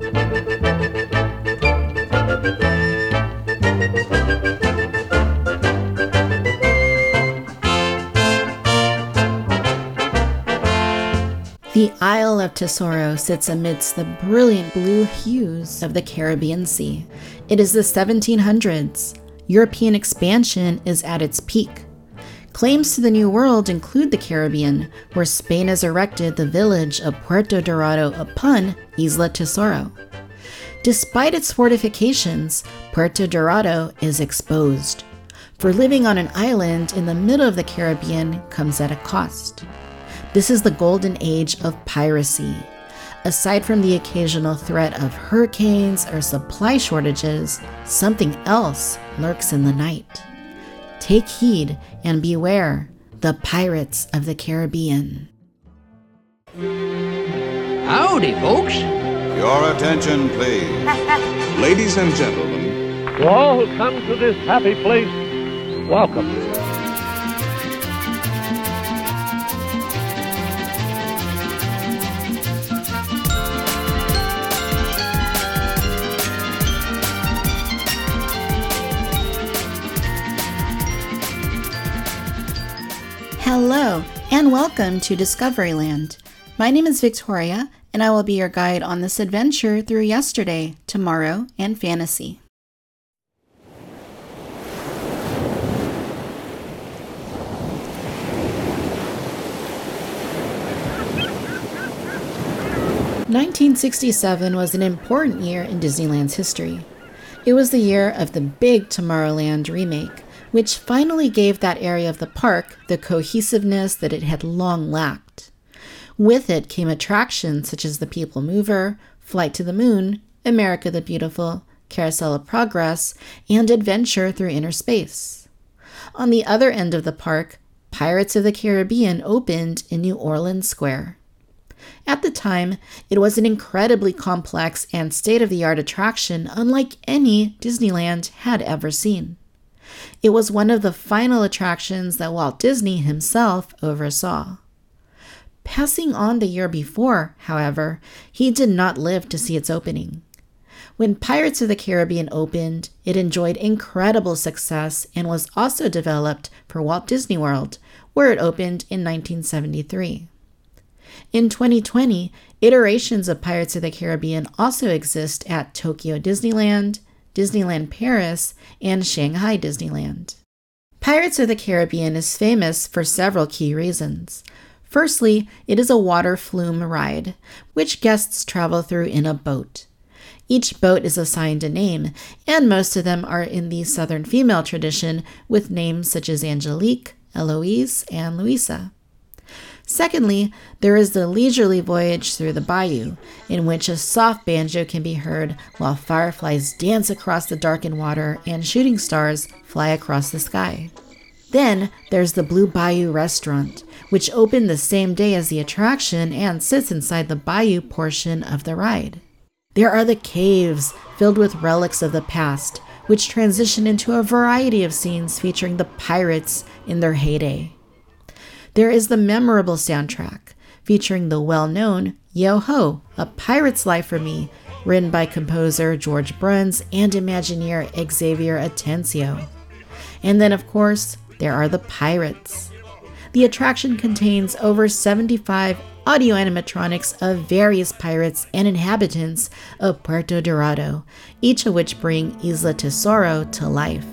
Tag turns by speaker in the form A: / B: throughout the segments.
A: The Isle of Tesoro sits amidst the brilliant blue hues of the Caribbean Sea. It is the 1700s. European expansion is at its peak. Claims to the New World include the Caribbean, where Spain has erected the village of Puerto Dorado upon Isla Tesoro. Despite its fortifications, Puerto Dorado is exposed. For living on an island in the middle of the Caribbean comes at a cost. This is the golden age of piracy. Aside from the occasional threat of hurricanes or supply shortages, something else lurks in the night. Take heed and beware the pirates of the Caribbean.
B: Howdy, folks.
C: Your attention, please.
D: Ladies and gentlemen,
E: To all who come to this happy place, welcome.
A: Welcome to Discoveryland. My name is Victoria, and I will be your guide on this adventure through yesterday, tomorrow, and fantasy. Nineteen sixty-seven was an important year in Disneyland's history. It was the year of the big Tomorrowland remake, which finally gave that area of the park the cohesiveness that it had long lacked. With it came attractions such as the People Mover, Flight to the Moon, America the Beautiful, Carousel of Progress, and Adventure Through Inner Space. On the other end of the park, Pirates of the Caribbean opened in New Orleans Square. At the time, it was an incredibly complex and state of the art attraction unlike any Disneyland had ever seen. It was one of the final attractions that Walt Disney himself oversaw. Passing on the year before, however, he did not live to see its opening. When Pirates of the Caribbean opened, it enjoyed incredible success and was also developed for Walt Disney World, where it opened in 1973. In 2020, iterations of Pirates of the Caribbean also exist at Tokyo Disneyland, Disneyland Paris, and Shanghai Disneyland. Pirates of the Caribbean is famous for several key reasons. Firstly, it is a water flume ride, which guests travel through in a boat. Each boat is assigned a name, and most of them are in the Southern female tradition with names such as Angelique, Eloise, and Louisa. Secondly, there is the leisurely voyage through the bayou, in which a soft banjo can be heard while fireflies dance across the darkened water and shooting stars fly across the sky. Then there's the Blue Bayou restaurant, which opened the same day as the attraction and sits inside the bayou portion of the ride. There are the caves filled with relics of the past, which transition into a variety of scenes featuring the pirates in their heyday. There is the memorable soundtrack featuring the well known Yo Ho, A Pirate's Life for Me, written by composer George Bruns and Imagineer Xavier Atencio. And then, of course, there are the pirates. The attraction contains over 75 audio animatronics of various pirates and inhabitants of Puerto Dorado, each of which bring Isla Tesoro to life.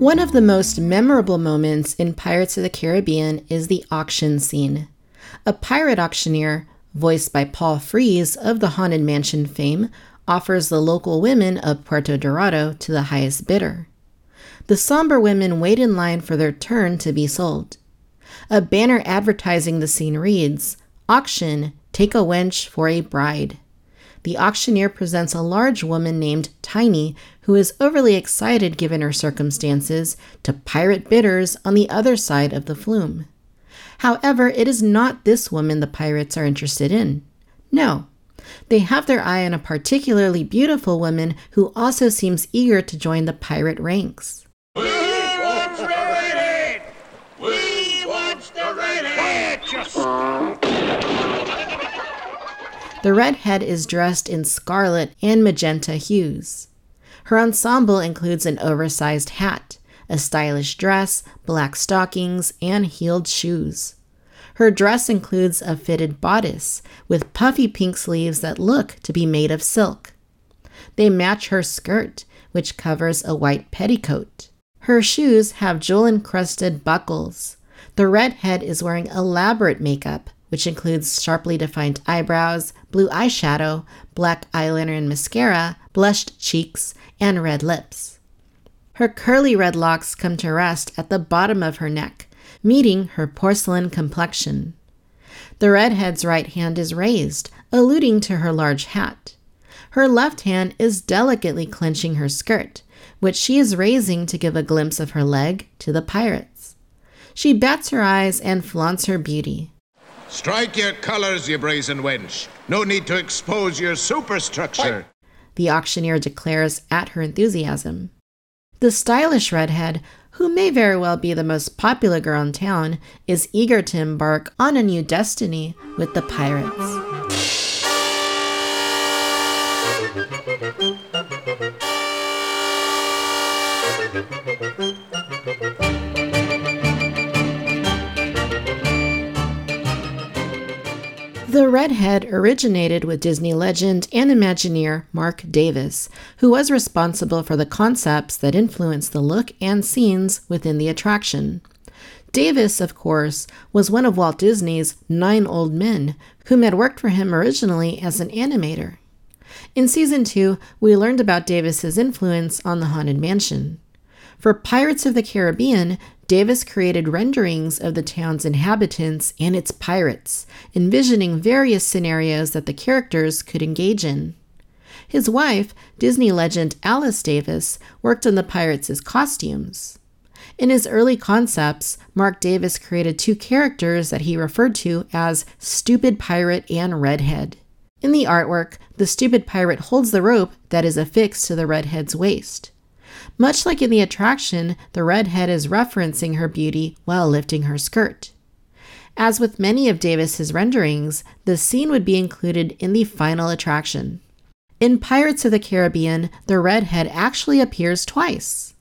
A: One of the most memorable moments in Pirates of the Caribbean is the auction scene. A pirate auctioneer, voiced by Paul Frees of the Haunted Mansion fame, offers the local women of Puerto Dorado to the highest bidder. The somber women wait in line for their turn to be sold. A banner advertising the scene reads Auction, take a wench for a bride. The auctioneer presents a large woman named Tiny, who is overly excited given her circumstances, to pirate bidders on the other side of the flume. However, it is not this woman the pirates are interested in. No. They have their eye on a particularly beautiful woman who also seems eager to join the pirate ranks. The redhead is dressed in scarlet and magenta hues. Her ensemble includes an oversized hat, a stylish dress, black stockings, and heeled shoes. Her dress includes a fitted bodice with puffy pink sleeves that look to be made of silk. They match her skirt, which covers a white petticoat. Her shoes have jewel encrusted buckles. The redhead is wearing elaborate makeup, which includes sharply defined eyebrows, blue eyeshadow, black eyeliner and mascara, blushed cheeks, and red lips. Her curly red locks come to rest at the bottom of her neck, meeting her porcelain complexion. The redhead's right hand is raised, alluding to her large hat. Her left hand is delicately clenching her skirt, which she is raising to give a glimpse of her leg to the pirates. She bats her eyes and flaunts her beauty.
D: Strike your colors, you brazen wench. No need to expose your superstructure.
A: The auctioneer declares at her enthusiasm. The stylish redhead, who may very well be the most popular girl in town, is eager to embark on a new destiny with the pirates. The redhead originated with Disney legend and Imagineer Marc Davis, who was responsible for the concepts that influenced the look and scenes within the attraction. Davis, of course, was one of Walt Disney's nine old men, whom had worked for him originally as an animator. In season two, we learned about Davis's influence on the Haunted Mansion. For Pirates of the Caribbean, Davis created renderings of the town's inhabitants and its pirates, envisioning various scenarios that the characters could engage in. His wife, Disney legend Alice Davis, worked on the pirates' costumes. In his early concepts, Marc Davis created two characters that he referred to as Stupid Pirate and Redhead. In the artwork, the stupid pirate holds the rope that is affixed to the redhead's waist. Much like in the attraction, the redhead is referencing her beauty while lifting her skirt. As with many of Davis's renderings, the scene would be included in the final attraction. In Pirates of the Caribbean, the redhead actually appears twice.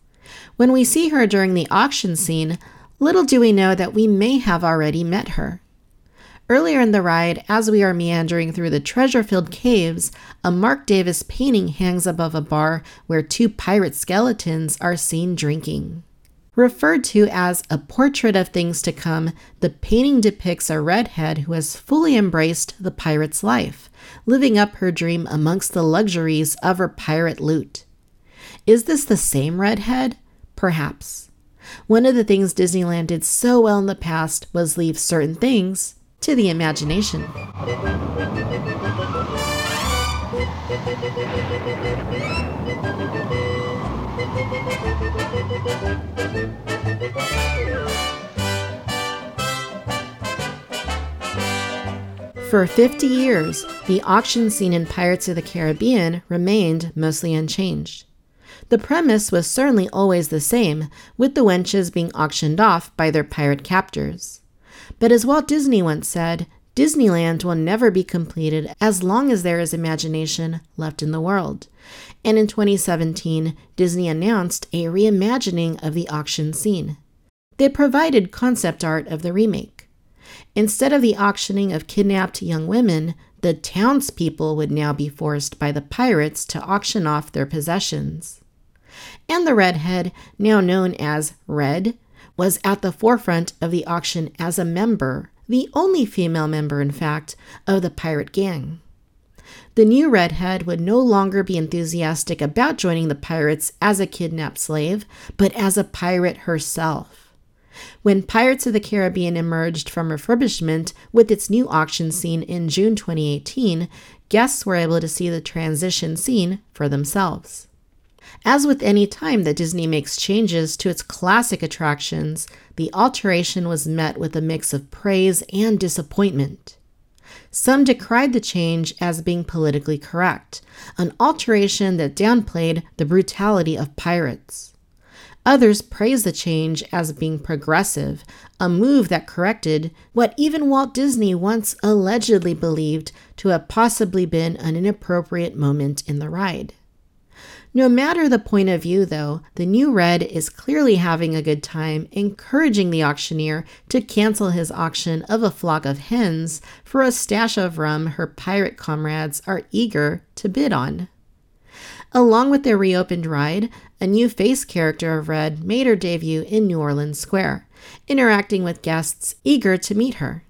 A: When we see her during the auction scene, little do we know that we may have already met her. Earlier in the ride, as we are meandering through the treasure filled caves, a Marc Davis painting hangs above a bar where two pirate skeletons are seen drinking. Referred to as a portrait of things to come, the painting depicts a redhead who has fully embraced the pirate's life, living up her dream amongst the luxuries of her pirate loot. Is this the same redhead? Perhaps. One of the things Disneyland did so well in the past was leave certain things to the imagination. For 50 years, the auction scene in Pirates of the Caribbean remained mostly unchanged. The premise was certainly always the same, with the wenches being auctioned off by their pirate captors. But as Walt Disney once said, Disneyland will never be completed as long as there is imagination left in the world. And in 2017, Disney announced a reimagining of the auction scene. They provided concept art of the remake. Instead of the auctioning of kidnapped young women, the townspeople would now be forced by the pirates to auction off their possessions. And the redhead, now known as Red, was at the forefront of the auction as a member, the only female member, in fact, of the pirate gang. The new redhead would no longer be enthusiastic about joining the pirates as a kidnapped slave, but as a pirate herself. When Pirates of the Caribbean emerged from refurbishment with its new auction scene in June 2018, guests were able to see the transition scene for themselves. As with any time that Disney makes changes to its classic attractions, the alteration was met with a mix of praise and disappointment. Some decried the change as being politically correct, an alteration that downplayed the brutality of pirates. Others praised the change as being progressive, a move that corrected what even Walt Disney once allegedly believed to have possibly been an inappropriate moment in the ride. No matter the point of view, though, the new Red is clearly having a good time, encouraging the auctioneer to cancel his auction of a flock of hens for a stash of rum her pirate comrades are eager to bid on. Along with their reopened ride, a new face character of Red made her debut in New Orleans Square, interacting with guests eager to meet her.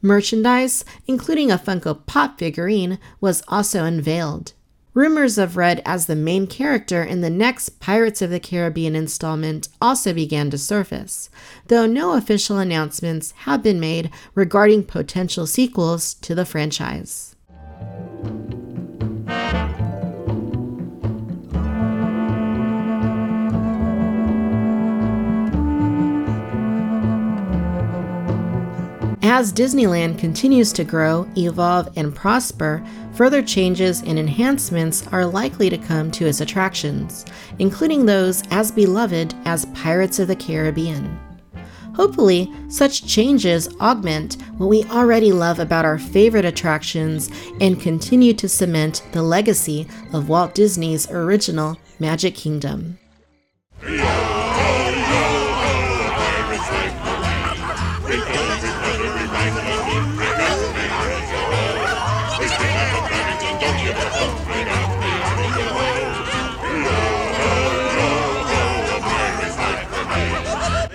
A: Merchandise, including a Funko Pop figurine, was also unveiled. Rumors of Red as the main character in the next Pirates of the Caribbean installment also began to surface, though no official announcements have been made regarding potential sequels to the franchise. As Disneyland continues to grow, evolve, and prosper, further changes and enhancements are likely to come to its attractions, including those as beloved as Pirates of the Caribbean. Hopefully, such changes augment what we already love about our favorite attractions and continue to cement the legacy of Walt Disney's original Magic Kingdom.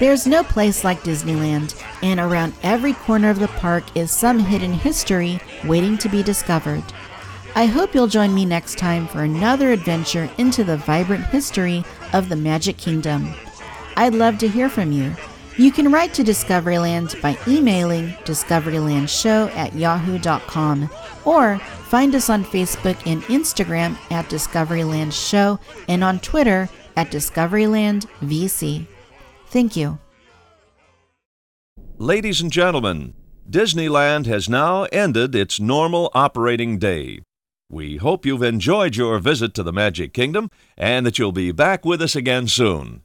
A: There's no place like Disneyland, and around every corner of the park is some hidden history waiting to be discovered. I hope you'll join me next time for another adventure into the vibrant history of the Magic Kingdom. I'd love to hear from you. You can write to Discoveryland by emailing discoverylandshow at yahoo.com or find us on Facebook and Instagram at Discoveryland Show and on Twitter at Discoveryland VC. Thank you.
F: Ladies and gentlemen, Disneyland has now ended its normal operating day. We hope you've enjoyed your visit to the Magic Kingdom and that you'll be back with us again soon.